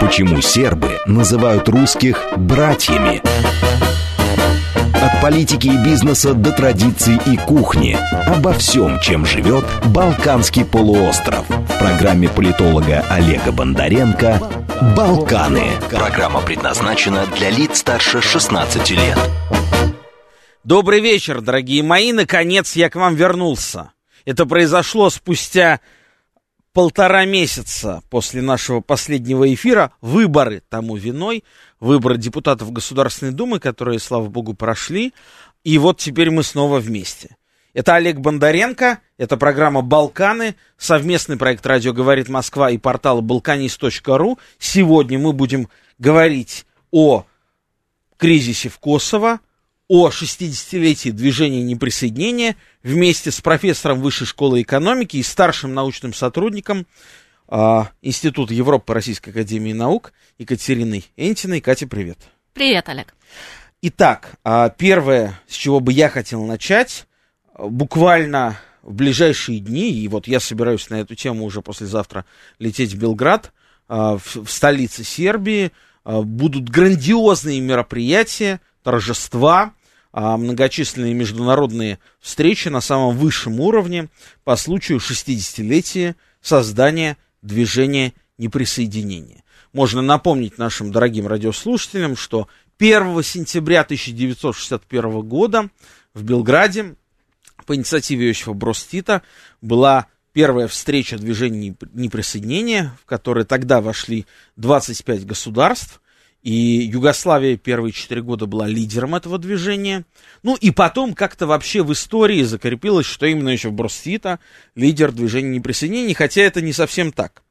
Почему сербы называют русских «братьями»? От политики и бизнеса до традиций и кухни. Обо всем, чем живет Балканский полуостров. В программе политолога Олега Бондаренко «Балканы». Программа предназначена для лиц старше 16 лет. Добрый вечер, дорогие мои. Наконец я к вам вернулся. Это произошло спустя полтора месяца после нашего последнего эфира. Выборы тому виной. Выборы депутатов Государственной Думы, которые, слава богу, прошли. И вот теперь мы снова вместе. Это Олег Бондаренко, это программа «Балканы», совместный проект «Радио говорит Москва» и портала «Балканист.ру». Сегодня мы будем говорить о кризисе в Kosovo, о 60-летии движения неприсоединения вместе с профессором Высшей школы экономики и старшим научным сотрудником э, Института Европы Российской Академии Наук Екатериной Энтиной. Катя, привет. Привет, Олег. Итак, э, первое, с чего бы я хотел начать, буквально в ближайшие дни, и вот я собираюсь на эту тему уже послезавтра лететь в Белград, э, в, в столице Сербии, будут грандиозные мероприятия, торжества, а, многочисленные международные встречи на самом высшем уровне по случаю 60-летия создания движения неприсоединения. Можно напомнить нашим дорогим радиослушателям, что 1 сентября 1961 года в Белграде по инициативе Иосифа Бростита была первая встреча движения неприсоединения, в которой тогда вошли 25 государств, и Югославия первые четыре года была лидером этого движения. Ну и потом как-то вообще в истории закрепилось, что именно еще Бростита лидер движения неприсоединения, хотя это не совсем так.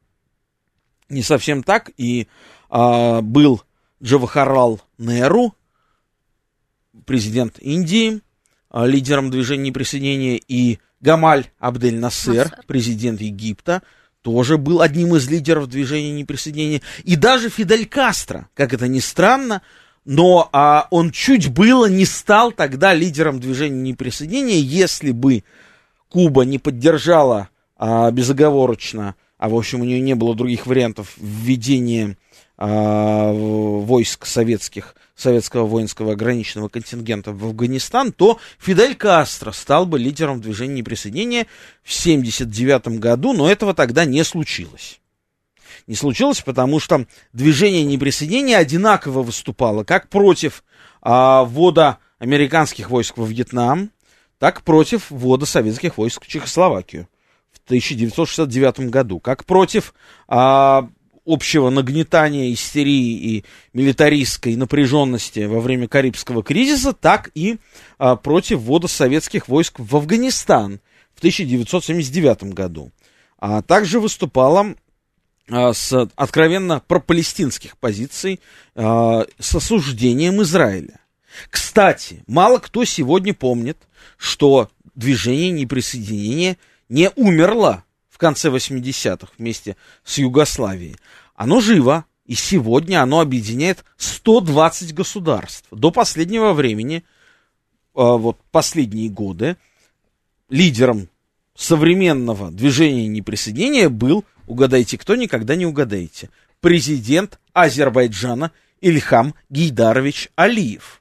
Не совсем так. И а, был Джавахарал Неру, президент Индии, а, лидером движения неприсоединения, и Гамаль Абдель Насер, президент Египта, тоже был одним из лидеров движения неприсоединения. И даже Фидель Кастро, как это ни странно, но а, он чуть было не стал тогда лидером движения неприсоединения, если бы Куба не поддержала а, безоговорочно, а в общем у нее не было других вариантов введения а, войск советских, советского воинского ограниченного контингента в Афганистан, то Фидель Кастро стал бы лидером движения неприсоединения в 1979 году, но этого тогда не случилось. Не случилось, потому что движение неприсоединения одинаково выступало как против а, ввода американских войск во Вьетнам, так против ввода советских войск в Чехословакию в 1969 году, как против а, общего нагнетания истерии и милитаристской напряженности во время Карибского кризиса, так и а, против ввода советских войск в Афганистан в 1979 году. А также выступала а, с откровенно пропалестинских позиций а, с осуждением Израиля. Кстати, мало кто сегодня помнит, что движение неприсоединения не умерло конце 80-х вместе с Югославией, оно живо, и сегодня оно объединяет 120 государств. До последнего времени, а, вот последние годы, лидером современного движения неприсоединения был, угадайте кто, никогда не угадаете, президент Азербайджана Ильхам Гейдарович Алиев.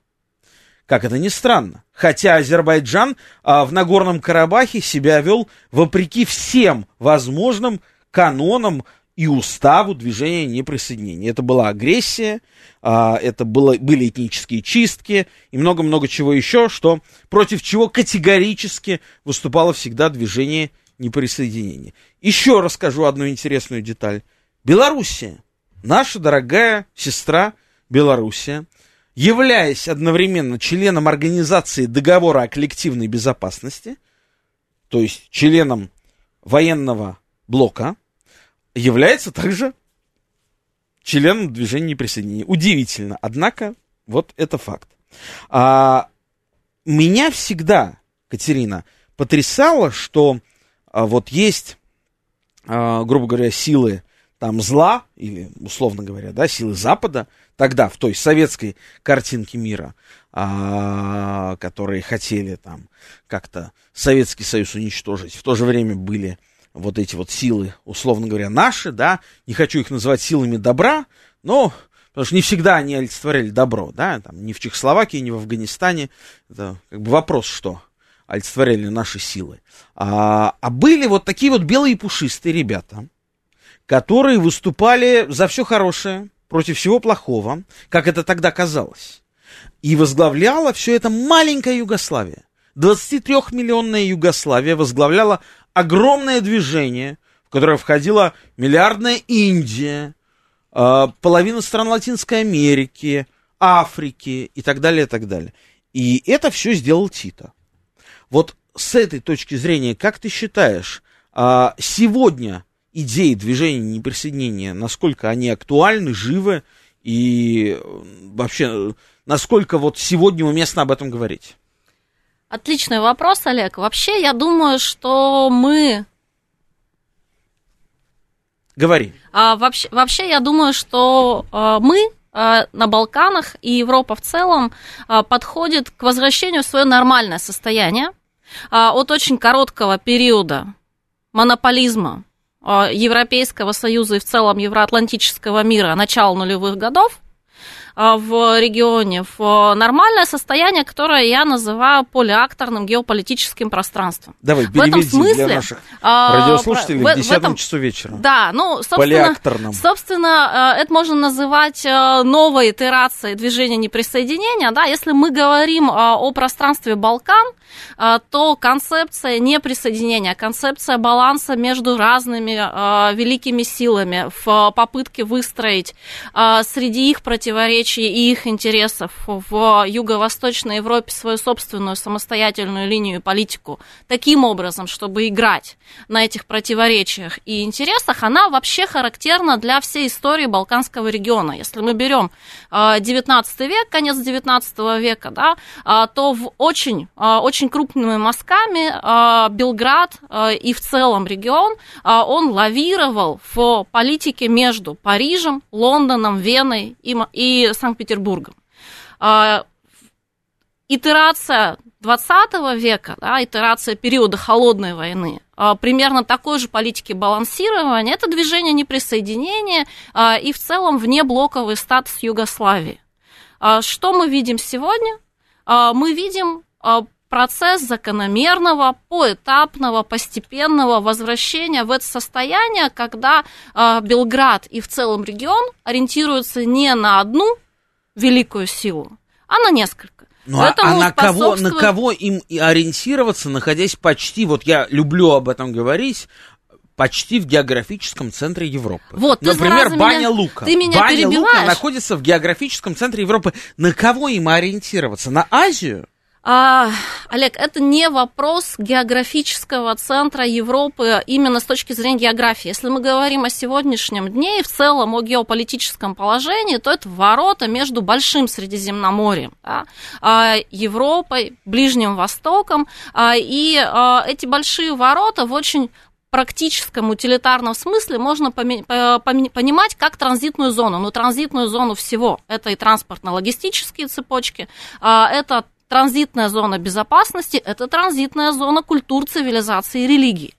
Как это ни странно. Хотя Азербайджан а, в Нагорном Карабахе себя вел вопреки всем возможным канонам и уставу движения неприсоединения. Это была агрессия, а, это было, были этнические чистки и много-много чего еще, что, против чего категорически выступало всегда движение неприсоединения. Еще расскажу одну интересную деталь. Белоруссия, наша дорогая сестра Белоруссия, являясь одновременно членом организации договора о коллективной безопасности, то есть членом военного блока, является также членом движения неприсоединения. Удивительно, однако, вот это факт. А, меня всегда, Катерина, потрясало, что а, вот есть, а, грубо говоря, силы там зла, или, условно говоря, да, силы Запада, тогда, в той советской картинке мира, а, которые хотели там как-то Советский Союз уничтожить, в то же время были вот эти вот силы, условно говоря, наши, да, не хочу их называть силами добра, но потому что не всегда они олицетворяли добро, да, там, ни в Чехословакии, ни в Афганистане, это как бы вопрос, что олицетворяли наши силы. А, а были вот такие вот белые пушистые ребята, которые выступали за все хорошее, против всего плохого, как это тогда казалось. И возглавляла все это маленькая Югославия. 23-миллионная Югославия возглавляла огромное движение, в которое входила миллиардная Индия, а, половина стран Латинской Америки, Африки и так далее, и так далее. И это все сделал Тита. Вот с этой точки зрения, как ты считаешь, а, сегодня идеи движения неприсоединения, насколько они актуальны, живы и вообще, насколько вот сегодня уместно об этом говорить? Отличный вопрос, Олег. Вообще, я думаю, что мы... Говори. А, вообще, вообще, я думаю, что а, мы а, на Балканах и Европа в целом а, подходит к возвращению в свое нормальное состояние а, от очень короткого периода монополизма Европейского Союза и в целом евроатлантического мира начала нулевых годов в регионе в нормальное состояние, которое я называю полиакторным геополитическим пространством. Давай, в этом смысле для наших а, радиослушателей в, в 10 этом, часу вечера. Да, ну, собственно, собственно, это можно называть новой итерацией движения неприсоединения. Да? Если мы говорим о пространстве Балкан, то концепция неприсоединения, концепция баланса между разными великими силами в попытке выстроить среди их противоречий противоречий и их интересов в Юго-Восточной Европе свою собственную самостоятельную линию и политику таким образом, чтобы играть на этих противоречиях и интересах, она вообще характерна для всей истории Балканского региона. Если мы берем 19 век, конец 19 века, да, а, то в очень, а, очень крупными мазками а, Белград и в целом регион, он лавировал в политике между Парижем, Лондоном, Веной и Санкт-Петербургом. А, итерация 20 века, да, итерация периода холодной войны, а, примерно такой же политики балансирования, это движение неприсоединения а, и в целом внеблоковый статус Югославии. Что мы видим сегодня? Мы видим процесс закономерного, поэтапного, постепенного возвращения в это состояние, когда Белград и в целом регион ориентируются не на одну великую силу, а на несколько. Ну, а, а на, кого, на кого им ориентироваться, находясь почти, вот я люблю об этом говорить, почти в географическом центре Европы. Вот, Например, Баня меня, Лука. Ты меня Баня перебиваешь. Лука находится в географическом центре Европы. На кого им ориентироваться? На Азию? А, Олег, это не вопрос географического центра Европы именно с точки зрения географии. Если мы говорим о сегодняшнем дне и в целом о геополитическом положении, то это ворота между Большим Средиземноморьем, да, а, Европой, Ближним Востоком. А, и а, эти большие ворота в очень практическом утилитарном смысле можно понимать как транзитную зону. Ну, транзитную зону всего. Это и транспортно-логистические цепочки, это транзитная зона безопасности – это транзитная зона культур, цивилизации и религии.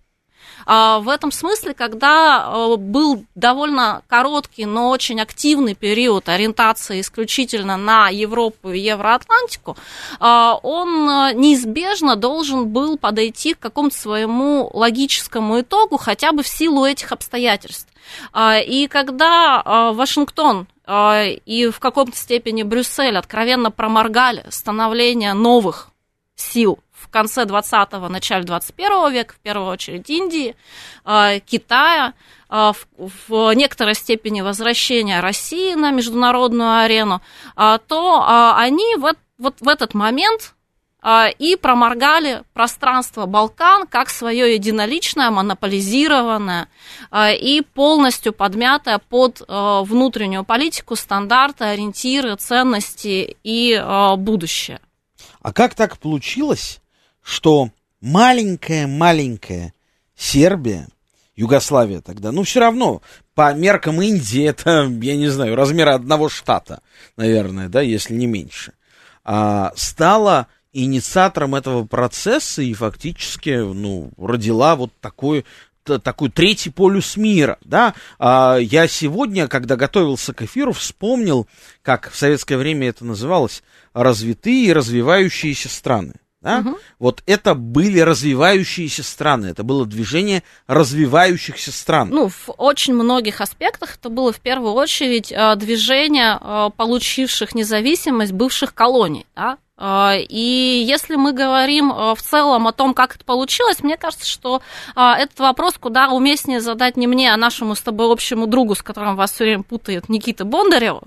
А в этом смысле, когда э, был довольно короткий, но очень активный период ориентации исключительно на Европу и Евроатлантику, а, он э, неизбежно должен был подойти к какому-то своему логическому итогу хотя бы в силу этих обстоятельств. А, и когда а, Вашингтон и в каком-то степени Брюссель откровенно проморгали становление новых сил в конце 20-го, начале 21 века, в первую очередь Индии, Китая, в некоторой степени возвращения России на международную арену, то они вот, вот в этот момент а, и проморгали пространство Балкан как свое единоличное, монополизированное а, и полностью подмятое под а, внутреннюю политику, стандарты, ориентиры, ценности и будущее. А как так получилось, что маленькая-маленькая Сербия, Югославия тогда, ну все равно, по меркам Индии это, я не знаю, размера одного штата, наверное, да, если не меньше, стала инициатором этого процесса и фактически, ну, родила вот такой такой третий полюс мира, да. А, я сегодня, когда готовился к эфиру, вспомнил, как в советское время это называлось, развитые и развивающиеся страны. Да? Угу. Вот это были развивающиеся страны, это было движение развивающихся стран. Ну, в очень многих аспектах это было в первую очередь э, движение э, получивших независимость бывших колоний. Да? А, и если мы говорим а, в целом о том, как это получилось, мне кажется, что а, этот вопрос куда уместнее задать не мне, а нашему с тобой общему другу, с которым вас все время путает Никита Бондареву,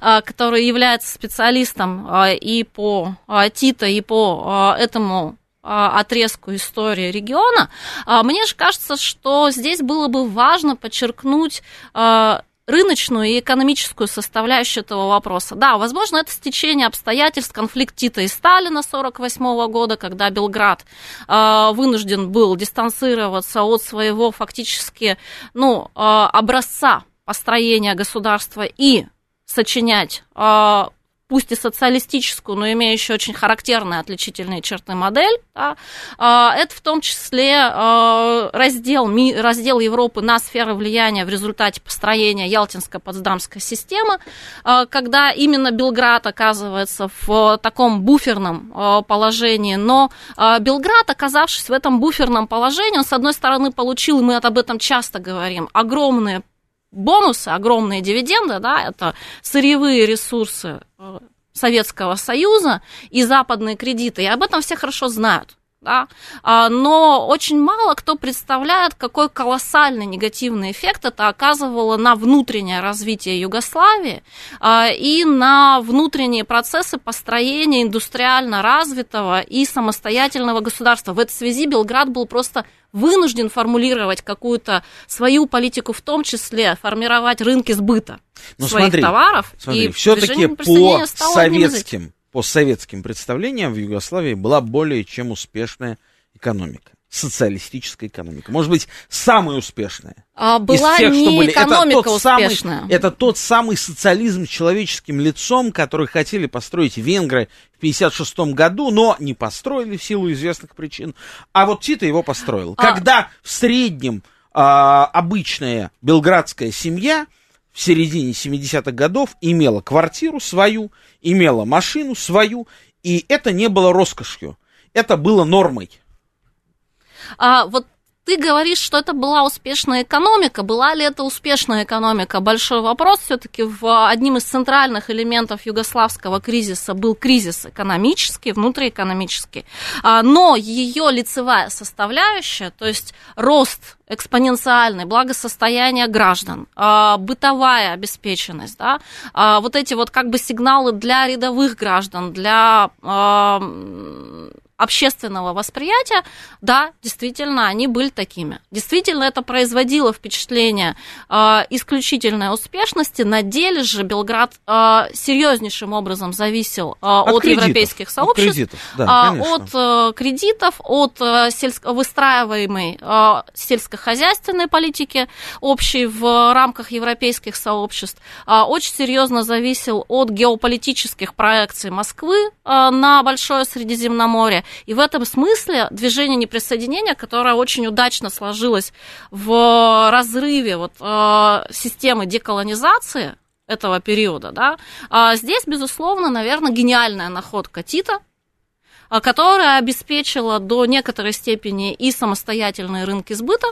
который является специалистом и по Тита, и по этому отрезку истории региона. Мне же кажется, что здесь было бы важно подчеркнуть рыночную и экономическую составляющую этого вопроса. Да, возможно, это стечение обстоятельств, конфликт Тита и Сталина 1948 года, когда Белград э, вынужден был дистанцироваться от своего фактически ну, э, образца построения государства и сочинять э, пусть и социалистическую, но имеющую очень характерные отличительные черты модель. Да, а, это в том числе а, раздел, раздел Европы на сферы влияния в результате построения Ялтинско-Потсдамской системы, а, когда именно Белград оказывается в таком буферном положении, но Белград, оказавшись в этом буферном положении, он, с одной стороны, получил, и мы об этом часто говорим, огромные бонусы, огромные дивиденды, да, это сырьевые ресурсы э, Советского Союза и западные кредиты, и об этом все хорошо знают. Да? А, но очень мало кто представляет, какой колоссальный негативный эффект это оказывало на внутреннее развитие Югославии а, и на внутренние процессы построения индустриально развитого и самостоятельного государства. В этой связи Белград был просто вынужден формулировать какую-то свою политику, в том числе формировать рынки сбыта ну, своих смотри, товаров. Смотри, и все-таки по советским, по советским представлениям в Югославии была более чем успешная экономика социалистическая экономика. Может быть, самая успешная. А была из тех, не что были. экономика это тот успешная. Самый, это тот самый социализм с человеческим лицом, который хотели построить венгры в 1956 году, но не построили в силу известных причин. А вот Тита его построил. А... Когда в среднем а, обычная белградская семья в середине 70-х годов имела квартиру свою, имела машину свою, и это не было роскошью. Это было нормой. А, вот ты говоришь, что это была успешная экономика. Была ли это успешная экономика? Большой вопрос. Все-таки в одним из центральных элементов югославского кризиса был кризис экономический, внутриэкономический. А, но ее лицевая составляющая, то есть рост экспоненциальный, благосостояние граждан, а, бытовая обеспеченность, да, а, вот эти вот как бы сигналы для рядовых граждан, для общественного восприятия, да, действительно, они были такими. Действительно, это производило впечатление э, исключительной успешности. На деле же Белград э, серьезнейшим образом зависел э, от, от европейских сообществ, от кредитов, да, э, от э, кредитов, от э, сельско- выстраиваемой э, сельскохозяйственной политики общей в рамках европейских сообществ. Э, очень серьезно зависел от геополитических проекций Москвы э, на Большое Средиземноморье. И в этом смысле движение неприсоединения, которое очень удачно сложилось в разрыве вот, э, системы деколонизации этого периода, да, а здесь, безусловно, наверное, гениальная находка Тита, э, которая обеспечила до некоторой степени и самостоятельные рынки сбыта,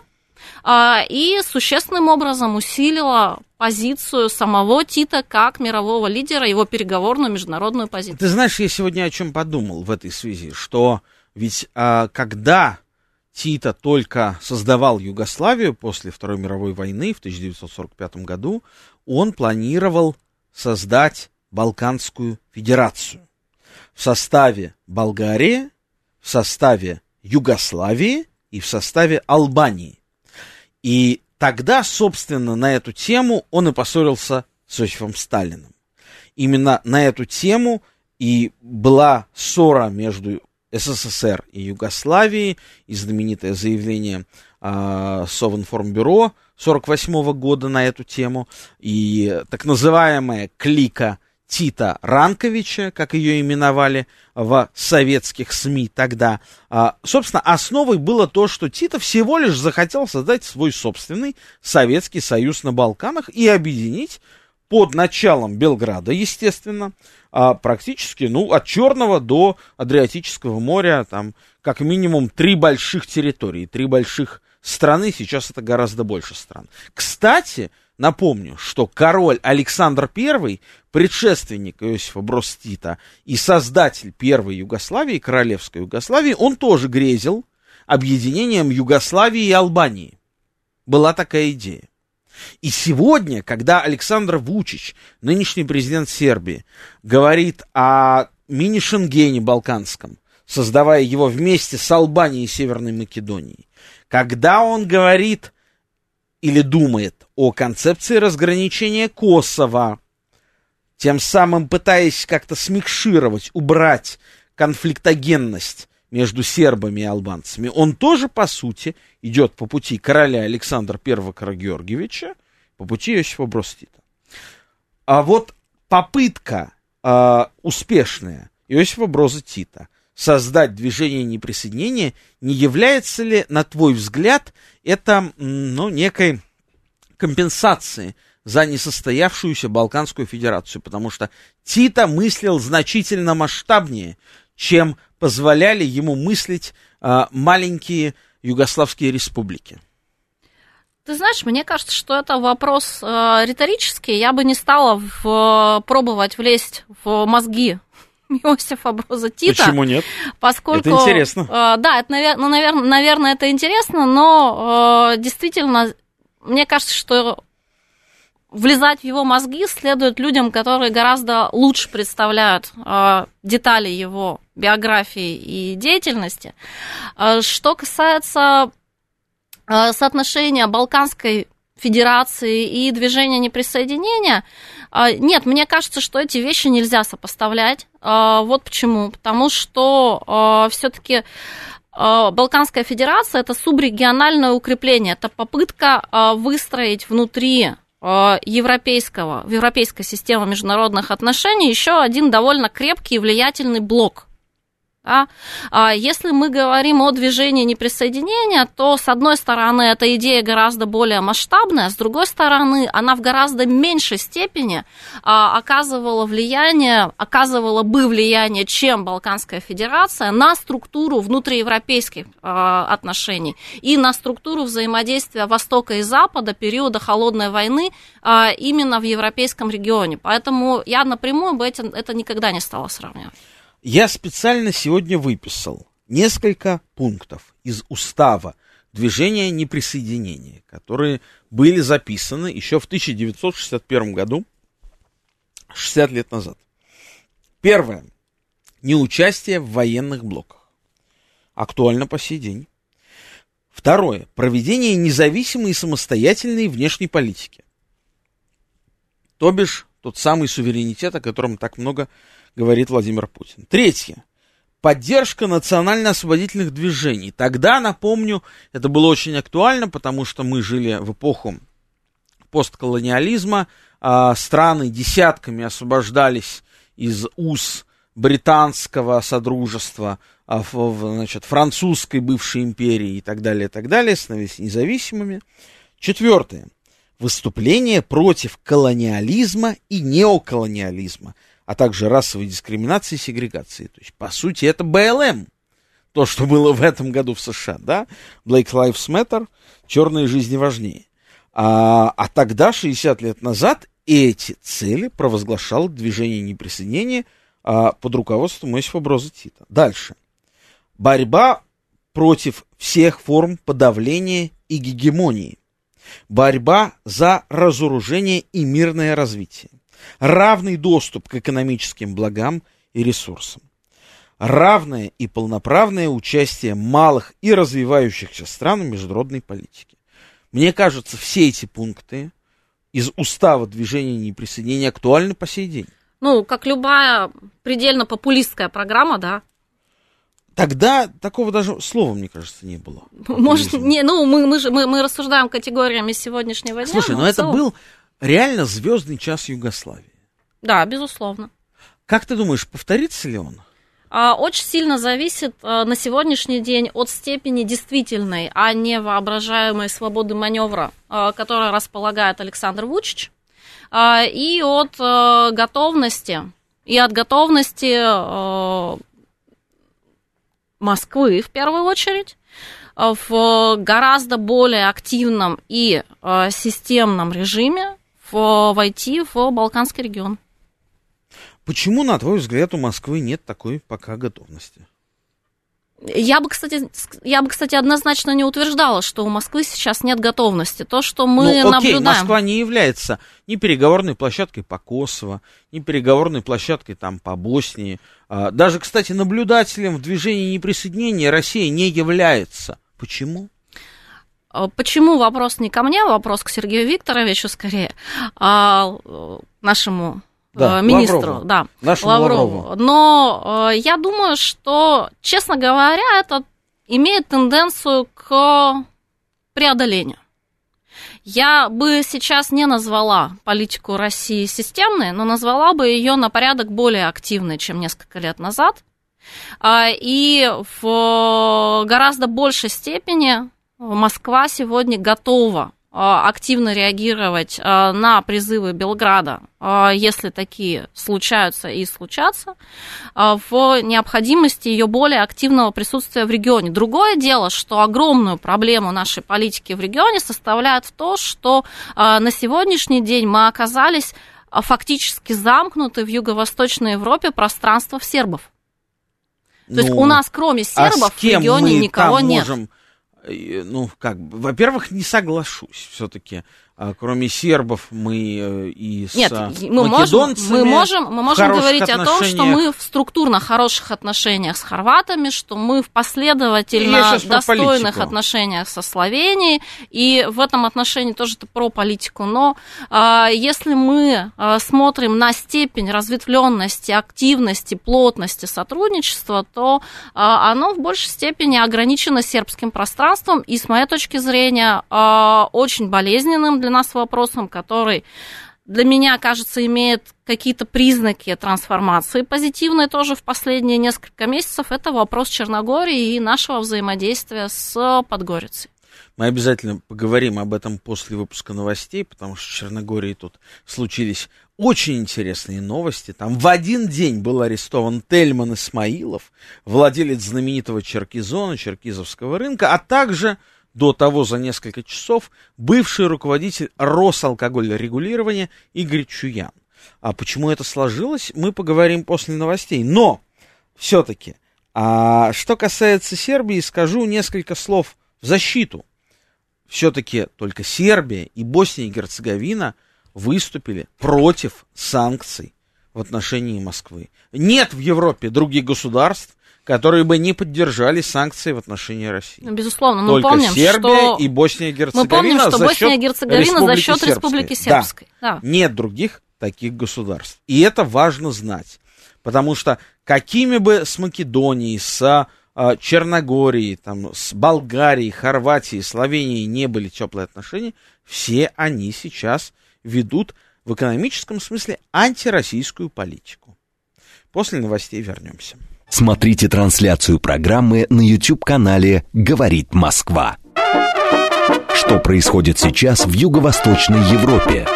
и существенным образом усилила позицию самого Тита как мирового лидера, его переговорную международную позицию. Ты знаешь, я сегодня о чем подумал в этой связи, что ведь а, когда Тита только создавал Югославию после Второй мировой войны в 1945 году, он планировал создать Балканскую федерацию. В составе Болгарии, в составе Югославии и в составе Албании. И тогда, собственно, на эту тему он и поссорился с Иосифом Сталиным. Именно на эту тему и была ссора между СССР и Югославией, и знаменитое заявление э, Совинформбюро 48 года на эту тему, и так называемая клика Тита Ранковича, как ее именовали в советских СМИ тогда. А, собственно, основой было то, что Тита всего лишь захотел создать свой собственный Советский Союз на Балканах и объединить под началом Белграда, естественно, а, практически, ну, от Черного до Адриатического моря, там, как минимум, три больших территории, три больших страны, сейчас это гораздо больше стран. Кстати, напомню, что король Александр I, предшественник Иосифа Брос Тита и создатель первой Югославии, королевской Югославии, он тоже грезил объединением Югославии и Албании. Была такая идея. И сегодня, когда Александр Вучич, нынешний президент Сербии, говорит о мини-Шенгене балканском, создавая его вместе с Албанией и Северной Македонией, когда он говорит или думает о концепции разграничения Косово, тем самым пытаясь как-то смикшировать, убрать конфликтогенность между сербами и албанцами, он тоже, по сути, идет по пути короля Александра I Карагеоргиевича, по пути Иосифа Бростита. А вот попытка э, успешная Иосифа Броза Тита создать движение неприсоединения, не является ли, на твой взгляд, это ну, некой компенсацией за несостоявшуюся Балканскую Федерацию, потому что Тита мыслил значительно масштабнее, чем позволяли ему мыслить а, маленькие югославские республики. Ты знаешь, мне кажется, что это вопрос э, риторический. Я бы не стала в, пробовать влезть в мозги Иосифа Броза Тита. Почему нет? Поскольку, это интересно. Э, да, это, ну, наверное, наверное, это интересно, но э, действительно, мне кажется, что влезать в его мозги следует людям, которые гораздо лучше представляют э, детали его биографии и деятельности. Э, что касается э, соотношения Балканской Федерации и движения неприсоединения, нет, мне кажется, что эти вещи нельзя сопоставлять. Э, вот почему. Потому что э, все-таки Балканская Федерация это субрегиональное укрепление, это попытка выстроить внутри европейского, в европейской системе международных отношений еще один довольно крепкий и влиятельный блок – да? А если мы говорим о движении неприсоединения, то, с одной стороны, эта идея гораздо более масштабная, с другой стороны, она в гораздо меньшей степени а, оказывала влияние, оказывала бы влияние, чем Балканская Федерация на структуру внутриевропейских а, отношений и на структуру взаимодействия Востока и Запада периода Холодной войны а, именно в европейском регионе. Поэтому я напрямую бы это, это никогда не стала сравнивать. Я специально сегодня выписал несколько пунктов из устава движения неприсоединения, которые были записаны еще в 1961 году, 60 лет назад. Первое. Неучастие в военных блоках. Актуально по сей день. Второе. Проведение независимой и самостоятельной внешней политики. То бишь, тот самый суверенитет, о котором так много говорит Владимир Путин. Третье. Поддержка национально-освободительных движений. Тогда, напомню, это было очень актуально, потому что мы жили в эпоху постколониализма. А, страны десятками освобождались из уз британского содружества, а, значит, французской бывшей империи и так далее, и так далее, становились независимыми. Четвертое. Выступление против колониализма и неоколониализма а также расовой дискриминации и сегрегации. То есть, по сути, это БЛМ. То, что было в этом году в США, да? Black Lives Matter, черные жизни важнее. А, а тогда, 60 лет назад, эти цели провозглашало движение неприсоединения а, под руководством Иосифа Броза Тита. Дальше. Борьба против всех форм подавления и гегемонии. Борьба за разоружение и мирное развитие равный доступ к экономическим благам и ресурсам. равное и полноправное участие малых и развивающихся стран в международной политике. Мне кажется, все эти пункты из устава движения неприсоединения актуальны по сей день. Ну, как любая предельно популистская программа, да. Тогда такого даже слова, мне кажется, не было. Может, не, ну, мы, мы, же, мы, мы рассуждаем категориями сегодняшнего дня. Слушай, но, но это целом... был реально звездный час Югославии. Да, безусловно. Как ты думаешь, повторится ли он? А, очень сильно зависит а, на сегодняшний день от степени действительной, а не воображаемой свободы маневра, а, которой располагает Александр Вучич, и от готовности, и от готовности Москвы в первую очередь в гораздо более активном и системном режиме войти в Балканский регион. Почему, на твой взгляд, у Москвы нет такой пока готовности? Я бы, кстати, я бы, кстати, однозначно не утверждала, что у Москвы сейчас нет готовности. То, что мы ну, окей, наблюдаем... Москва не является ни переговорной площадкой по Косово, ни переговорной площадкой там по Боснии. А, даже, кстати, наблюдателем в движении неприсоединения Россия не является. Почему? А, почему вопрос не ко мне, а вопрос к Сергею Викторовичу скорее, а э, нашему да, э, министру, Лаврову. да, Нашему Лаврову. Лаврову. Но э, я думаю, что, честно говоря, это имеет тенденцию к преодолению. Я бы сейчас не назвала политику России системной, но назвала бы ее на порядок более активной, чем несколько лет назад. А, и в гораздо большей степени Москва сегодня готова а, активно реагировать а, на призывы Белграда, а, если такие случаются и случатся, в необходимости ее более активного присутствия в регионе. Другое дело, что огромную проблему нашей политики в регионе составляет то, что на сегодняшний день мы оказались фактически замкнуты в Юго-Восточной Европе пространство сербов. То ну, есть у нас, кроме сербов, а в регионе никого нет. Можем ну, как бы, во-первых, не соглашусь все-таки. А, кроме сербов мы э, и с Нет, мы можем, мы можем, мы можем говорить отношениях. о том, что мы в структурно хороших отношениях с хорватами, что мы в последовательно достойных отношениях со Словенией, и в этом отношении тоже это про политику. Но а, если мы а, смотрим на степень разветвленности, активности, плотности сотрудничества, то а, оно в большей степени ограничено сербским пространством, и с моей точки зрения а, очень болезненным для нас вопросом, который для меня, кажется, имеет какие-то признаки трансформации позитивные тоже в последние несколько месяцев. Это вопрос Черногории и нашего взаимодействия с Подгорицей. Мы обязательно поговорим об этом после выпуска новостей, потому что в Черногории тут случились очень интересные новости. Там в один день был арестован Тельман Исмаилов, владелец знаменитого Черкизона, Черкизовского рынка, а также до того за несколько часов бывший руководитель Росалкогольрегулирования Игорь Чуян. А почему это сложилось, мы поговорим после новостей. Но все-таки, а, что касается Сербии, скажу несколько слов в защиту. Все-таки только Сербия и Босния и Герцеговина выступили против санкций в отношении Москвы. Нет в Европе других государств, которые бы не поддержали санкции в отношении России. Ну, безусловно, мы Только помним, Сербия что... и Босния и Герцеговина Мы помним, что Босния и Герцеговина за счет Республики Сербской. Да. да. Нет других таких государств. И это важно знать. Потому что какими бы с Македонией, с э, Черногорией, там, с Болгарией, Хорватией, Словенией не были теплые отношения, все они сейчас ведут в экономическом смысле антироссийскую политику. После новостей вернемся. Смотрите трансляцию программы на YouTube-канале «Говорит Москва». Что происходит сейчас в Юго-Восточной Европе?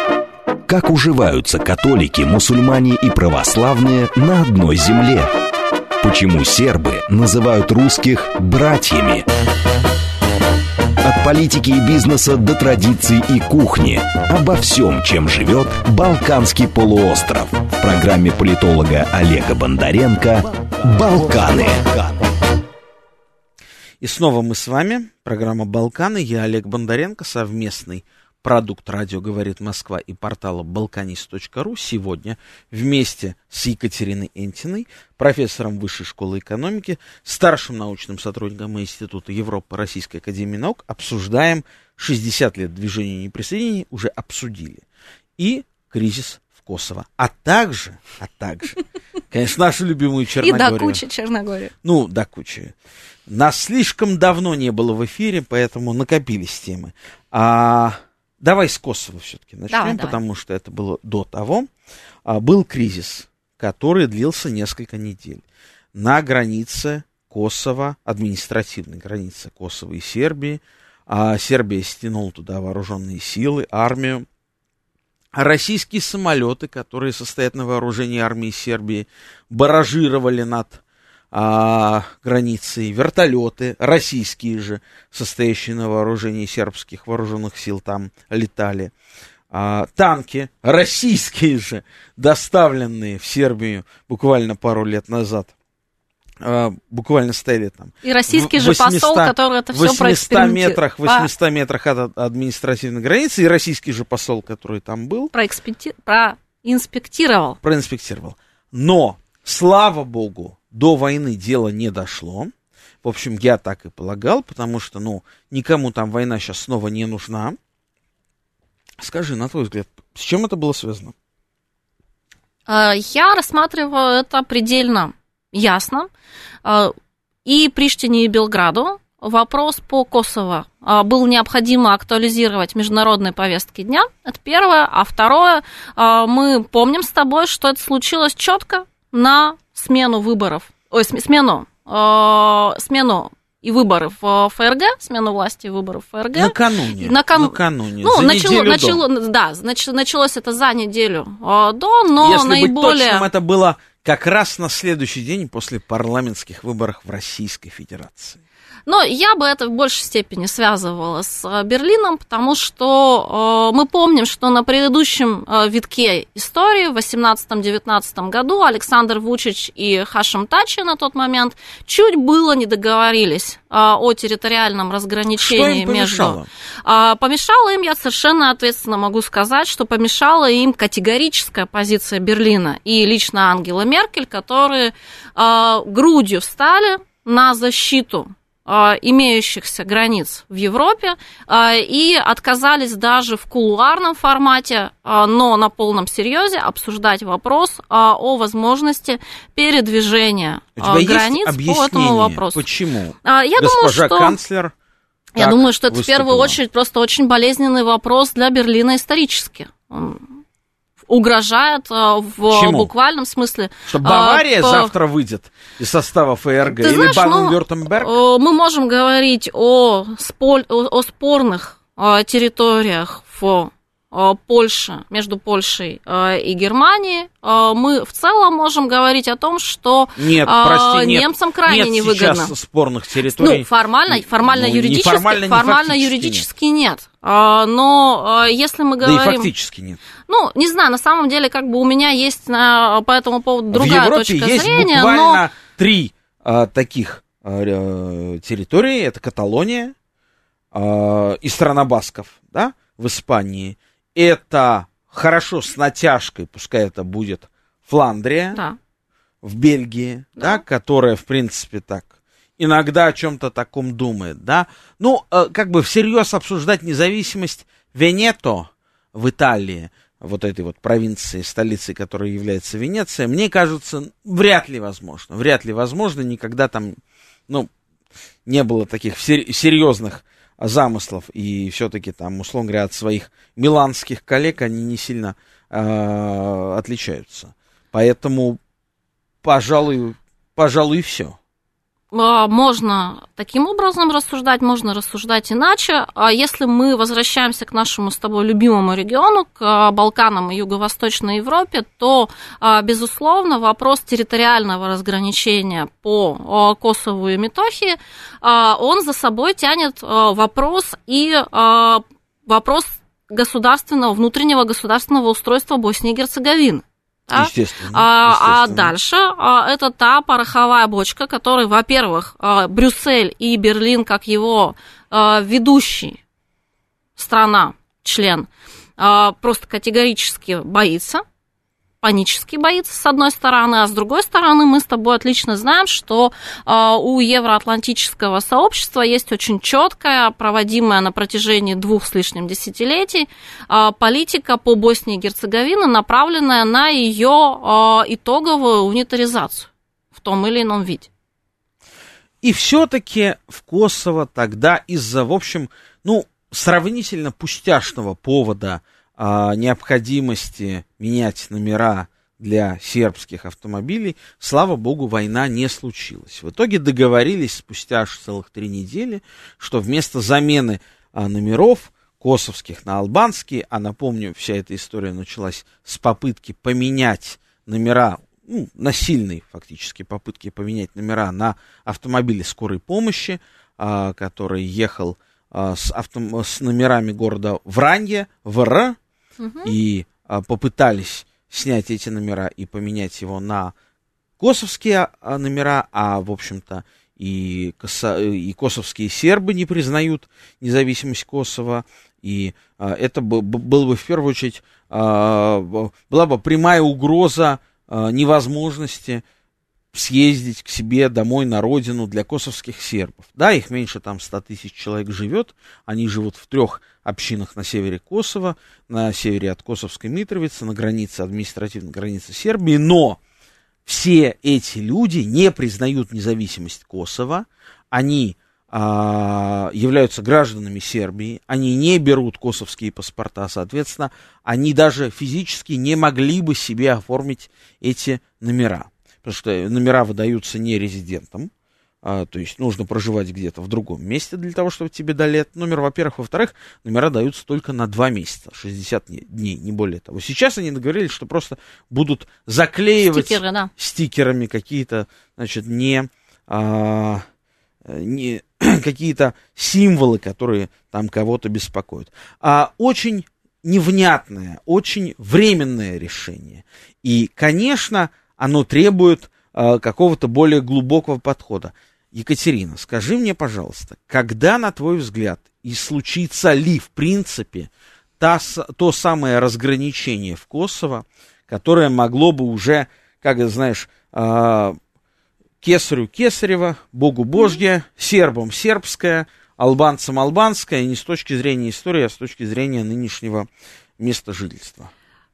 Как уживаются католики, мусульмане и православные на одной земле? Почему сербы называют русских «братьями»? От политики и бизнеса до традиций и кухни. Обо всем, чем живет Балканский полуостров. В программе политолога Олега Бондаренко «Балканы». И снова мы с вами. Программа «Балканы». Я Олег Бондаренко, совместный продукт «Радио говорит Москва» и портала balkanist.ru сегодня вместе с Екатериной Энтиной, профессором Высшей школы экономики, старшим научным сотрудником Института Европы Российской Академии Наук обсуждаем 60 лет движения неприсоединения, уже обсудили, и кризис Косово, а также, а также, конечно, нашу любимую Черногорию. И до кучи Черногорию. Ну, до кучи. Нас слишком давно не было в эфире, поэтому накопились темы. А, давай с Косово все-таки начнем, Давай, давай. потому что это было до того. А, был кризис, который длился несколько недель. На границе Косово, административной границе Косово и Сербии, а Сербия стянула туда вооруженные силы, армию. Российские самолеты, которые состоят на вооружении армии Сербии, баражировали над а, границей, вертолеты, российские же, состоящие на вооружении сербских вооруженных сил, там летали. А, танки, российские же, доставленные в Сербию буквально пару лет назад, буквально стояли там. И российский В же посол, 800 который это все 800 метрах, 800 метрах от административной границы, и российский же посол, который там был, проинспектировал. проинспектировал. Но, слава богу, до войны дело не дошло. В общем, я так и полагал, потому что, ну, никому там война сейчас снова не нужна. Скажи, на твой взгляд, с чем это было связано? А, Я рассматриваю это предельно ясно. А, И Приштине, и Белграду вопрос по Косово а, был необходимо актуализировать в международной повестке дня. Это первое. А второе, а, мы помним с тобой, что это случилось четко на смену выборов, ой, см- смену, смену и выборы в ФРГ, смену власти и выборы в ФРГ. Накануне. Накану- Накануне. Ну, за начало, неделю до. начало, да, нач- началось это за неделю до, но Если быть наиболее... точным, это было как раз на следующий день после парламентских выборов в Российской Федерации. Но я бы это в большей степени связывала с э, Берлином, потому что э, мы помним, что на предыдущем э, витке истории в 18-19 году Александр Вучич и Хашим Тачи на тот момент чуть было не договорились о территориальном Что разграничении им помешало? между... А, Помешало им, я совершенно ответственно могу сказать, что помешала им категорическая позиция Берлина и лично Ангела Меркель, которые грудью встали на защиту имеющихся границ в Европе а, и отказались даже в кулуарном формате, а, но на полном серьезе обсуждать вопрос а, о возможности передвижения а, границ по этому вопросу. почему А, Я думаю, госпожа что... канцлер Я думаю, что это в первую выступила? очередь просто очень болезненный вопрос для Берлина исторически. Он угрожает а, в Чему? буквальном смысле. Что а, Бавария по- завтра выйдет из состава ФРГ Ты или знаешь, ну, Баден-Вюртемберг? э, Мы можем говорить о, спол- о- спорных территориях в а, Польше, между Польшей а, и Германией. А, Мы в целом можем говорить о том, что Нет, прости, нет. немцам крайне нет невыгодно. сейчас спорных территорий. Ну, формально, формально Ну, юридически, формально, формально юридически нет. А, Но если мы Да и говорим... фактически нет. Ну, не знаю, на самом деле, как бы у меня есть на, по этому поводу другая в Европе точка есть зрения, буквально но три а, таких а, э, территории. Это Каталония а, и страна Басков, да, в Испании. Это хорошо с натяжкой, пускай это будет Фландрия да. в Бельгии, да. Да. которая, в принципе, так иногда о чем-то таком думает, да. Ну, э, как бы всерьез обсуждать независимость Венето в Италии, вот этой вот провинции, столицей, которая является Венеция, мне кажется, вряд ли возможно. Вряд ли возможно, никогда там, ну, не было таких сер- серьезных замыслов, и все-таки там, условно говоря, от своих миланских коллег они не сильно э, отличаются. Поэтому, пожалуй, пожалуй, все. А, Можно таким образом рассуждать, можно рассуждать иначе. А Если мы возвращаемся к нашему с тобой любимому региону, к а, Балканам и Юго-Восточной Европе, то, безусловно, вопрос территориального разграничения по Косову и Метохии, он за собой тянет вопрос и вопрос государственного, внутреннего государственного устройства Боснии и Герцеговины. Да? Естественно. А, а естественно. дальше а, это та пороховая бочка, которой, во-первых, а, Брюссель и Берлин, как его а, ведущий страна член просто категорически боится панически боится, с одной стороны, а с другой стороны, мы с тобой отлично знаем, что э, у евроатлантического сообщества есть очень четкая, проводимая на протяжении двух с лишним десятилетий э, политика по Боснии и Герцеговине, направленная на ее э, итоговую унитаризацию в том или ином виде. И все-таки в Косово тогда из-за, в общем, ну, сравнительно пустяшного повода а, необходимости менять номера для сербских автомобилей, слава богу, война не случилась. В итоге договорились спустя аж целых три недели, что вместо замены а, номеров косовских на албанские, а напомню, вся эта история началась с попытки поменять номера, ну, насильной фактически попытки поменять номера на автомобиле скорой помощи, а, который ехал с, авто, с номерами города Вранье, ВР, и а, попытались снять эти номера и поменять его на косовские а, номера, а, в общем-то, и, косо, и косовские сербы не признают независимость Косово, и а, это бы, было бы в первую очередь, а, была бы прямая угроза а, невозможности съездить к себе домой на родину для косовских сербов. Да, их меньше там 100 тысяч человек живет, они живут в трех общинах на севере Косово, на севере от Косовской Митровицы, на границе, административной границе Сербии, но все эти люди не признают независимость Косово, они а, являются гражданами Сербии, они не берут косовские паспорта, соответственно, они даже физически не могли бы себе оформить эти номера потому что номера выдаются не резидентам, а, то есть нужно проживать где-то в другом месте для того, чтобы тебе дали этот номер, во-первых. Во-вторых, номера даются только на два месяца, 60 дней, не более того. Сейчас они договорились, что просто будут заклеивать Стикеры, да. стикерами какие-то, значит, не, а, не какие-то символы, которые там кого-то беспокоят. А очень невнятное, очень временное решение. И, конечно, оно требует э, какого-то более глубокого подхода. Екатерина, скажи мне, пожалуйста, когда, на твой взгляд, и случится ли, в принципе, та, то самое разграничение в Косово, которое могло бы уже, как знаешь, э, кесарю кесарева, богу божье, сербам сербское, албанцам албанское, не с точки зрения истории, а с точки зрения нынешнего места жительства.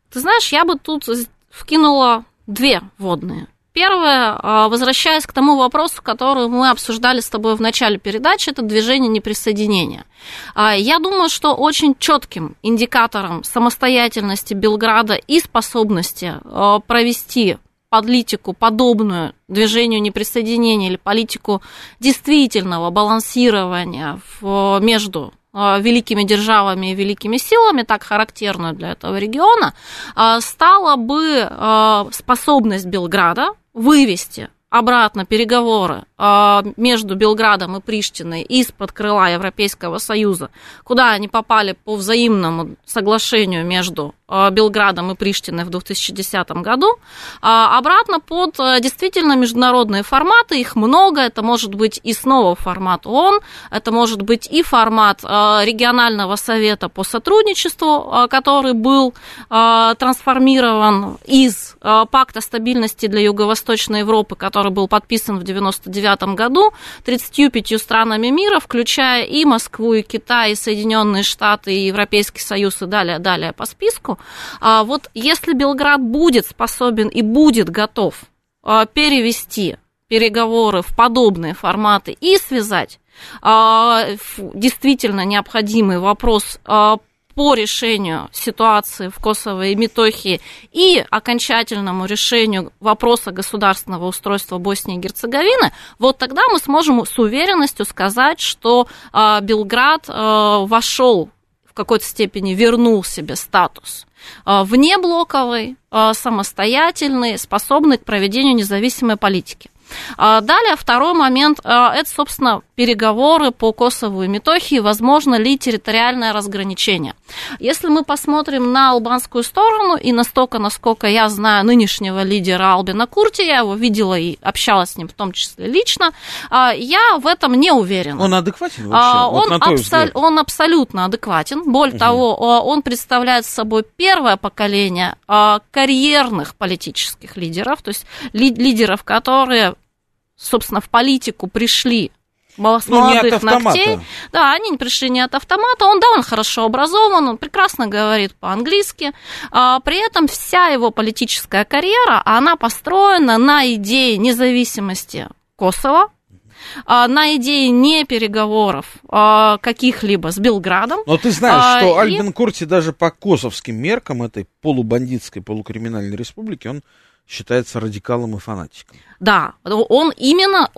Ты знаешь, я бы тут вкинула две водные. Первое, а, возвращаясь к тому вопросу, который мы обсуждали с тобой в начале передачи, это движение неприсоединения. А, я думаю, что очень четким индикатором самостоятельности Белграда и способности а, провести политику, подобную движению неприсоединения или политику действительного балансирования в, между великими державами и великими силами, так характерную для этого региона, э, стала бы э, способность Белграда вывести обратно переговоры э, между Белградом и Приштиной из-под крыла Европейского Союза, куда они попали по взаимному соглашению между э, Белградом и Приштиной в 2010 году, э, обратно под э, действительно международные форматы, их много, это может быть и снова формат ООН, это может быть и формат э, регионального совета по сотрудничеству, э, который был э, трансформирован из э, пакта стабильности для Юго-Восточной Европы, который был подписан в 1999 году 35 странами мира, включая и Москву, и Китай, и Соединенные Штаты, и Европейский Союз, и далее, далее по списку. А вот если Белград будет способен и будет готов а, перевести переговоры в подобные форматы и связать а, действительно необходимый вопрос по решению ситуации в Косово и Метохии и окончательному решению вопроса государственного устройства Боснии и Герцеговины, вот тогда мы сможем с уверенностью сказать, что Белград вошел какой-то степени, вернул себе статус э, внеблоковый, э, самостоятельный, способный к проведению независимой политики. А далее, второй момент, это, собственно, переговоры по Косову и Метохии, возможно ли территориальное разграничение. Если мы посмотрим на албанскую сторону, и настолько, насколько я знаю нынешнего лидера Албина Курти, я его видела и общалась с ним в том числе лично, я в этом не уверена. Он адекватен вообще? Он, вот абсол- он абсолютно адекватен. Более угу. того, он представляет собой первое поколение карьерных политических лидеров, то есть лидеров, которые, собственно, в политику пришли с ну, молодых ногтей. Да, они пришли не от автомата. Он, да, он хорошо образован, он прекрасно говорит по-английски. А, при этом вся его политическая карьера, она построена на идее независимости Косово, а, на идее не переговоров а, каких-либо с Белградом. Но ты знаешь, а, что и... Альбин Курти даже по косовским меркам этой полубандитской, полукриминальной республики, он считается радикалом и фанатиком. Да, он именно,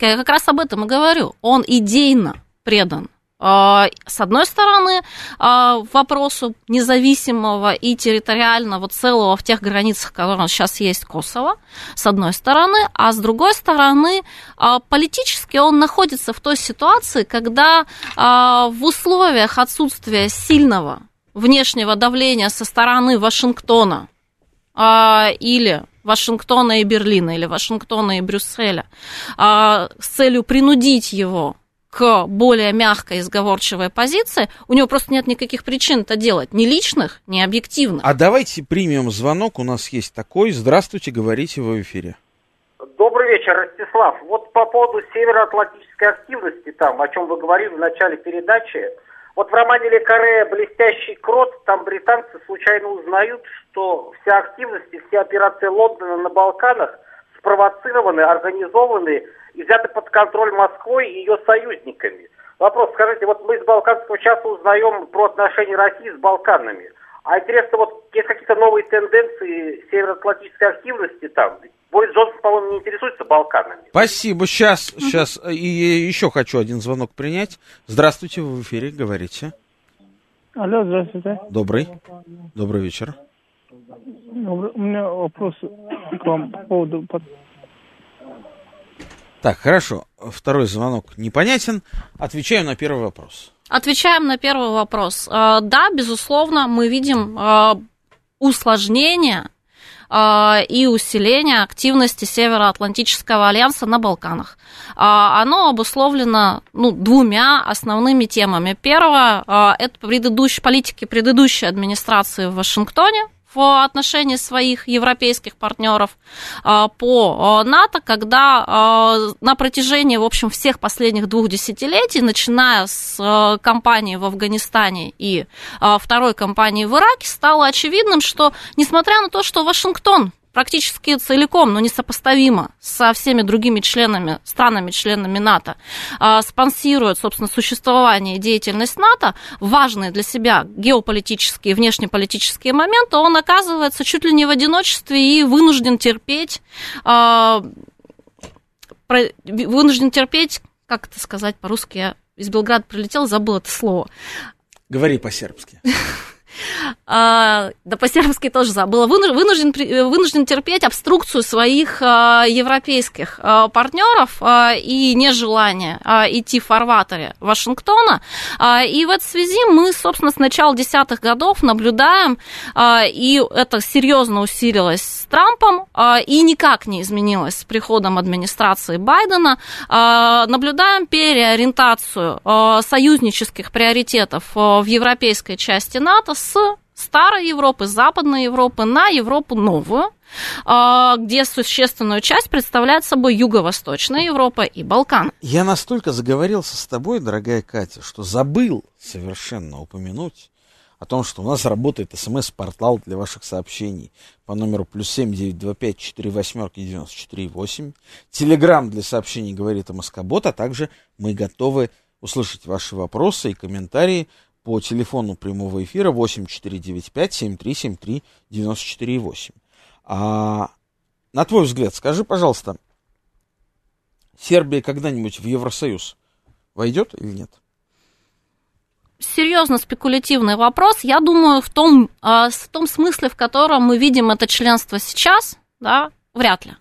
я как раз об этом и говорю, он идейно предан. А, с одной стороны, а, вопросу независимого и территориального целого в тех границах, которые сейчас есть Косово, с одной стороны, а с другой стороны, а, политически он находится в той ситуации, когда в условиях отсутствия сильного внешнего давления со стороны Вашингтона или Вашингтона и Берлина или Вашингтона и Брюсселя с целью принудить его к более мягкой и сговорчивой позиции, у него просто нет никаких причин это делать, ни личных, ни объективных. А давайте примем звонок, у нас есть такой. Здравствуйте, говорите в эфире. Добрый вечер, Ростислав. Вот по поводу североатлантической активности, там, о чем вы говорили в начале передачи, вот в романе Ле Каре «Блестящий крот» там британцы случайно узнают, что вся активность и все операции Лондона на Балканах спровоцированы, организованы и взяты под контроль Москвой и ее союзниками. Вопрос, скажите, вот мы из Балканского часа узнаем про отношения России с Балканами. А интересно, вот есть какие-то новые тенденции североатлантической активности там? Борис Джонсон, по-моему, не интересуется Балканами. Спасибо. Сейчас, сейчас. И еще хочу один звонок принять. Здравствуйте, вы в эфире, говорите. Алло, здравствуйте. Добрый. Добрый вечер. У меня вопрос к вам по поводу так, хорошо. Второй звонок непонятен. Отвечаем на первый вопрос. Отвечаем на первый вопрос. А, да, безусловно, мы видим усложнение и усиление активности Североатлантического альянса на Балканах. Оно обусловлено ну, двумя основными темами. Первое – это предыдущие, политики предыдущей администрации в Вашингтоне, в отношении своих европейских партнеров а, по а, НАТО, когда а, на протяжении, в общем, всех последних двух десятилетий, начиная с кампании в Афганистане и второй кампании в Ираке, стало очевидным, что, несмотря на то, что Вашингтон практически целиком, но несопоставимо со всеми другими членами, странами-членами НАТО, а, спонсирует, собственно, существование и деятельность НАТО, важные для себя геополитические, внешнеполитические моменты, он оказывается чуть ли не в одиночестве и вынужден терпеть, а, вынужден терпеть, как это сказать по-русски, я из Белграда прилетел, забыл это слово. Говори по-сербски. А, да по-сербски тоже забыла, вынужден, вынужден терпеть обструкцию своих а, европейских а, партнеров и нежелание идти в фарватере Вашингтона. И в этой связи мы, собственно, с начала десятых годов наблюдаем, и это серьезно усилилось с Трампом, и никак не изменилось с приходом администрации Байдена, наблюдаем переориентацию союзнических приоритетов в европейской части НАТО с старой Европы, Западной Европы на Европу новую, а, где существенную часть представляет собой Юго-Восточная Европа и Балкан. Я настолько заговорился с тобой, дорогая Катя, что забыл совершенно упомянуть о том, что у нас работает смс-портал для ваших сообщений по номеру плюс семь девять два пять четыре восьмерки девяносто четыре восемь. Телеграмм для сообщений говорит о Москобот, а также мы готовы услышать ваши вопросы и комментарии по телефону прямого эфира 8495-7373-94,8. А, на твой взгляд, скажи, пожалуйста, Сербия когда-нибудь в Евросоюз войдет или нет? Серьезно спекулятивный вопрос. Я думаю, в том, а, в том смысле, в котором мы видим это членство сейчас, да, вряд ли.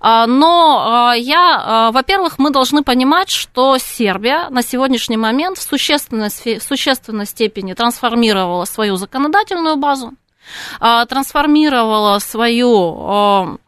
А, но а, я, а, во-первых, мы должны понимать, что Сербия на сегодняшний момент в существенной, в существенной степени трансформировала свою законодательную базу, трансформировала свою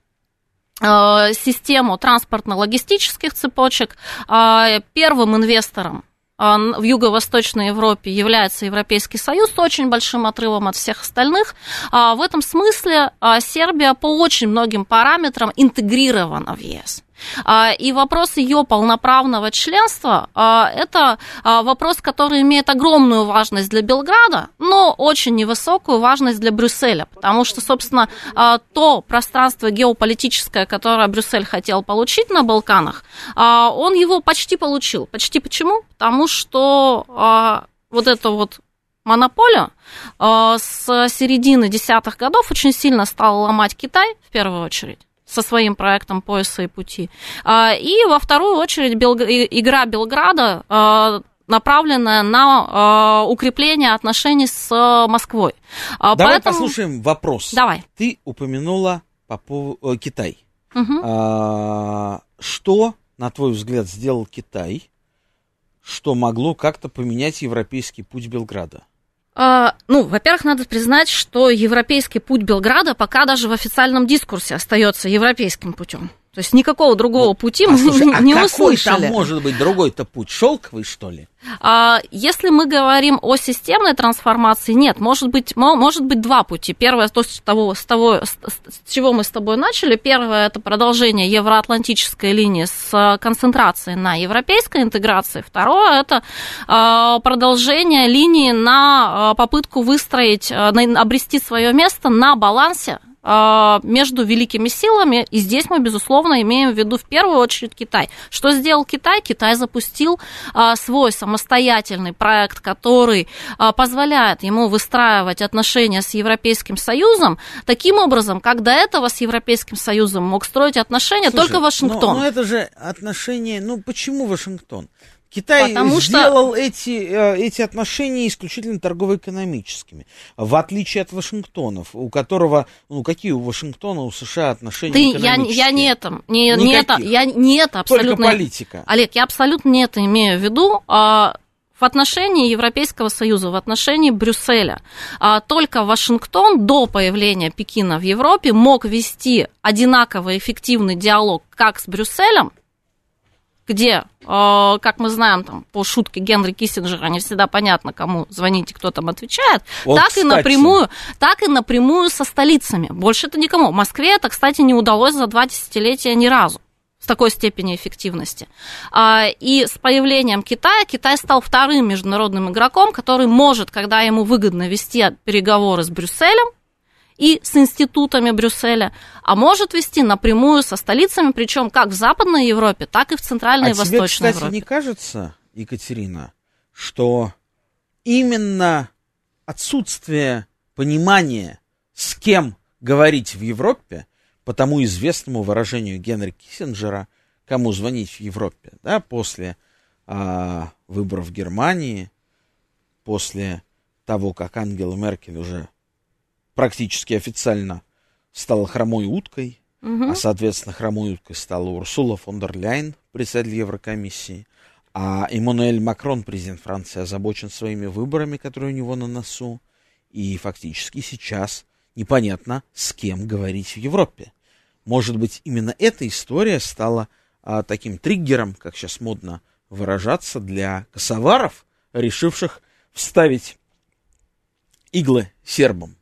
систему транспортно-логистических цепочек. Первым инвестором в Юго-Восточной Европе является Европейский Союз с очень большим отрывом от всех остальных. А, в этом смысле а, Сербия по очень многим параметрам интегрирована в ЕС. А, и вопрос ее полноправного членства а, – это а, вопрос, который имеет огромную важность для Белграда, но очень невысокую важность для Брюсселя, потому что, собственно, то пространство геополитическое, которое Брюссель хотел получить на Балканах, он его почти получил. Почти почему? Потому что вот это вот монополию с середины десятых годов очень сильно стала ломать Китай, в первую очередь со своим проектом пояса и пути. А, и во вторую очередь Белг... игра Белграда а, направленная на а, укрепление отношений с Москвой. Давай Поэтому... послушаем вопрос. Давай. Ты упомянула по поводу э, Китай. Угу. А, что, на твой взгляд, сделал Китай, что могло как-то поменять европейский путь Белграда? А, ну, во-первых, надо признать, что европейский путь Белграда пока даже в официальном дискурсе остается европейским путем. То есть никакого другого вот, пути а, мы слушай, не, а не какой услышали. там может быть другой-то путь? Шелковый, что ли? А, если мы говорим о системной трансформации, нет, может быть, может быть два пути. Первое, то, с того, с того, с, с чего мы с тобой начали. Первое, это продолжение евроатлантической линии с концентрацией на европейской интеграции. Второе, это а, продолжение линии на а, попытку выстроить, а, на, обрести свое место на балансе а, между великими силами, и здесь мы, безусловно, имеем в виду в первую очередь Китай. Что сделал Китай? Китай запустил а, свой самостоятельный проект, который а, позволяет ему выстраивать отношения с Европейским Союзом таким образом, как до этого с Европейским Союзом мог строить отношения Слушай, только Вашингтон. Но, но это же отношения, ну почему Вашингтон? Китай Потому сделал что... эти, э, эти отношения исключительно торгово-экономическими, в отличие от Вашингтонов, у которого, ну какие у Вашингтона, у США отношения Ты, экономические? Я, я не это, не, не это, я не это абсолютно. Только политика. Олег, я абсолютно не это имею в виду. А, в отношении Европейского Союза, в отношении Брюсселя, а, только Вашингтон до появления Пекина в Европе мог вести одинаково эффективный диалог как с Брюсселем, где, как мы знаем, там, по шутке Генри Киссинджера, не всегда понятно, кому звоните, кто там отвечает, вот, так кстати. и напрямую, так и напрямую со столицами. Больше это никому. В Москве это, кстати, не удалось за два десятилетия ни разу с такой степени эффективности. А, и с появлением Китая Китай стал вторым международным игроком, который может, когда ему выгодно вести переговоры с Брюсселем, и с институтами Брюсселя, а может вести напрямую со столицами, причем как в Западной Европе, так и в Центральной а и Восточной тебе, кстати, Европе. не кажется, Екатерина, что именно отсутствие понимания, с кем говорить в Европе, по тому известному выражению Генри Киссинджера, кому звонить в Европе, да, после а, выборов в Германии, после того, как Ангела Меркель уже практически официально стала хромой уткой, угу. а, соответственно, хромой уткой стала Урсула фон дер Ляйн, председатель Еврокомиссии, а Эммануэль Макрон, президент Франции, озабочен своими выборами, которые у него на носу, и фактически сейчас непонятно, с кем говорить в Европе. Может быть, именно эта история стала а, таким триггером, как сейчас модно выражаться, для косоваров, решивших вставить иглы сербам.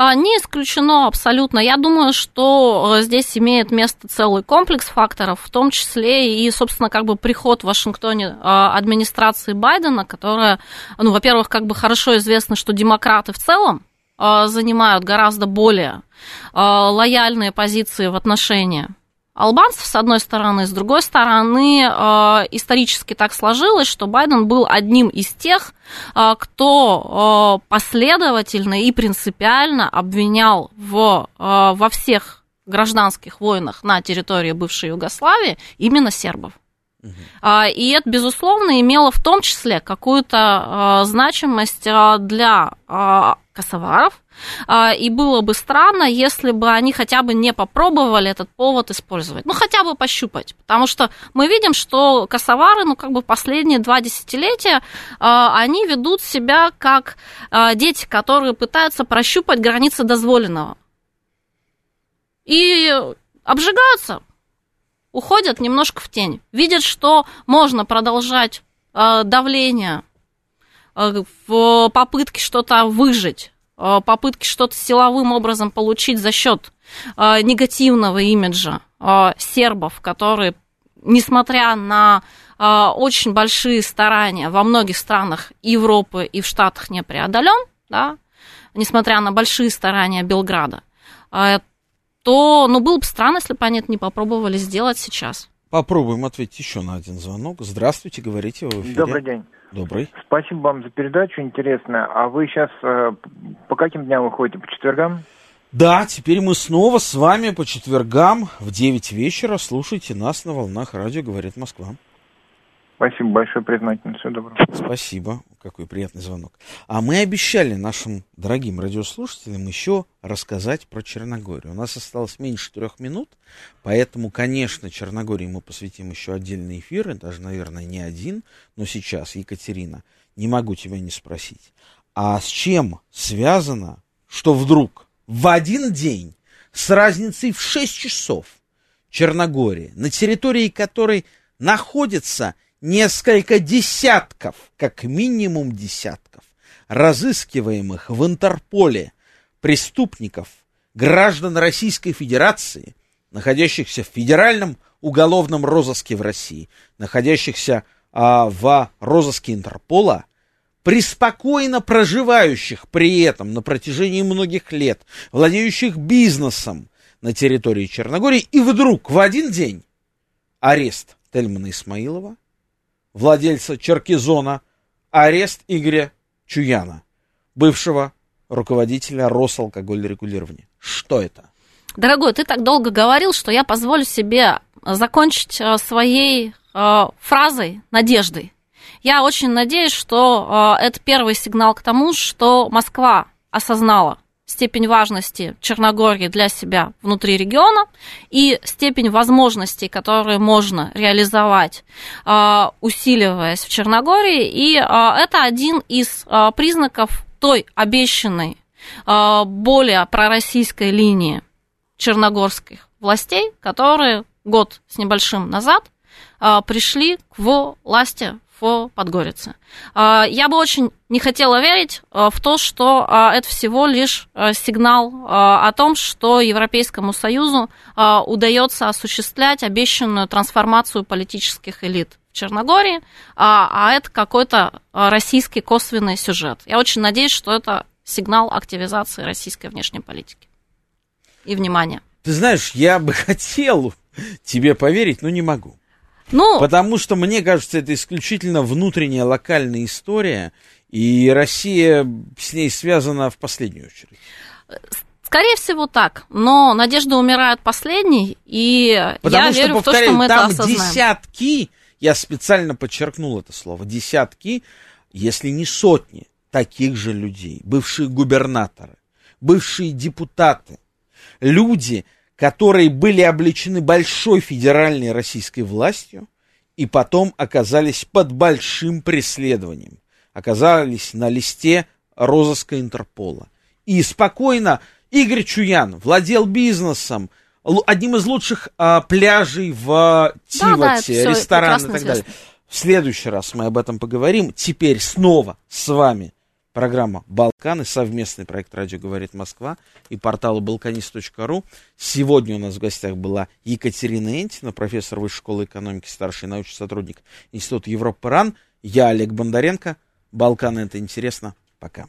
А, не исключено абсолютно. Я думаю, что э, здесь имеет место целый комплекс факторов, в том числе и, собственно, как бы приход в Вашингтоне а, администрации Байдена, которая, ну, во-первых, как бы хорошо известно, что демократы в целом а, занимают гораздо более лояльные позиции в отношении албанцев, с одной стороны, с другой стороны, э, исторически так сложилось, что Байден был одним из тех, э, кто э, последовательно и принципиально обвинял в, во всех гражданских войнах на территории бывшей Югославии именно сербов. И это, безусловно, имело в том числе какую-то значимость для косоваров, а, и было бы странно, если бы они хотя бы не попробовали этот повод использовать, ну хотя бы пощупать, потому что мы видим, что косовары, ну как бы последние два десятилетия, а, они ведут себя как а, дети, которые пытаются прощупать границы дозволенного. И обжигаются, уходят немножко в тень, видят, что можно продолжать давление в попытке что-то выжить, э, попытки что-то силовым образом получить за счет э, негативного имиджа сербов, которые, несмотря на очень большие старания во многих странах Европы и в Штатах не преодолен, да, несмотря на большие старания Белграда, то ну, было бы странно, если бы они это не попробовали сделать сейчас. Попробуем ответить еще на один звонок. Здравствуйте, говорите вы в эфире. Добрый день. Добрый. Спасибо вам за передачу, интересная. А вы сейчас э, по каким дням выходите? По четвергам? Да, теперь мы снова с вами по четвергам в 9 вечера. Слушайте нас на волнах радио «Говорит Москва». Спасибо большое, признательно. Всего доброго. Спасибо. Какой приятный звонок. А мы обещали нашим дорогим радиослушателям еще рассказать про Черногорию. У нас осталось меньше трех минут, поэтому, конечно, Черногории мы посвятим еще отдельные эфиры, даже, наверное, не один, но сейчас, Екатерина, не могу тебя не спросить. А с чем связано, что вдруг в один день с разницей в 6 часов Черногория, на территории которой находится несколько десятков, как минимум десятков, разыскиваемых в Интерполе преступников, граждан Российской Федерации, находящихся в федеральном уголовном розыске в России, находящихся а, в розыске Интерпола, преспокойно проживающих при этом на протяжении многих лет, владеющих бизнесом на территории Черногории, и вдруг в один день арест Тельмана Исмаилова, владельца Черкизона, арест Игоря Чуяна, бывшего руководителя Росалкогольрегулирования. Что это? Дорогой, ты так долго говорил, что я позволю себе закончить э, своей э, фразой, надеждой. Я очень надеюсь, что э, это первый сигнал к тому, что Москва осознала степень важности Черногории для себя внутри региона и степень возможностей, которые можно реализовать, а, усиливаясь в Черногории. И а, это один из а, признаков той обещанной более пророссийской линии черногорских властей, которые год с небольшим назад пришли к власти в Подгорице. А, я бы очень не хотела верить а, в то, что а, это всего лишь сигнал о том, что Европейскому Союзу удается осуществлять обещанную трансформацию политических элит в Черногории, а это какой-то российский косвенный сюжет. Я очень надеюсь, что это сигнал активизации российской внешней политики. И внимания. Ты знаешь, я бы хотел тебе поверить, но не могу. Ну, Потому что, мне кажется, это исключительно внутренняя локальная история, и Россия с ней связана в последнюю очередь. Скорее всего так, но надежда умирает последней, и Потому я что, верю повторяю, в то, что мы там это осознаем. десятки, я специально подчеркнул это слово, десятки, если не сотни таких же людей, бывшие губернаторы, бывшие депутаты, люди, которые были обличены большой федеральной российской властью и потом оказались под большим преследованием, оказались на листе розыска Интерпола. И спокойно Игорь Чуян владел бизнесом, одним из лучших а, пляжей в Тивате, да, да, ресторан и так далее. В следующий раз мы об этом поговорим. Теперь снова с вами Программа «Балканы», совместный проект «Радио говорит Москва» и портала balkanist.ru. Сегодня у нас в гостях была Екатерина Энтина, профессор Высшей школы экономики, старший научный сотрудник Института Европы РАН. Я Олег Бондаренко. «Балканы» — это интересно. Пока.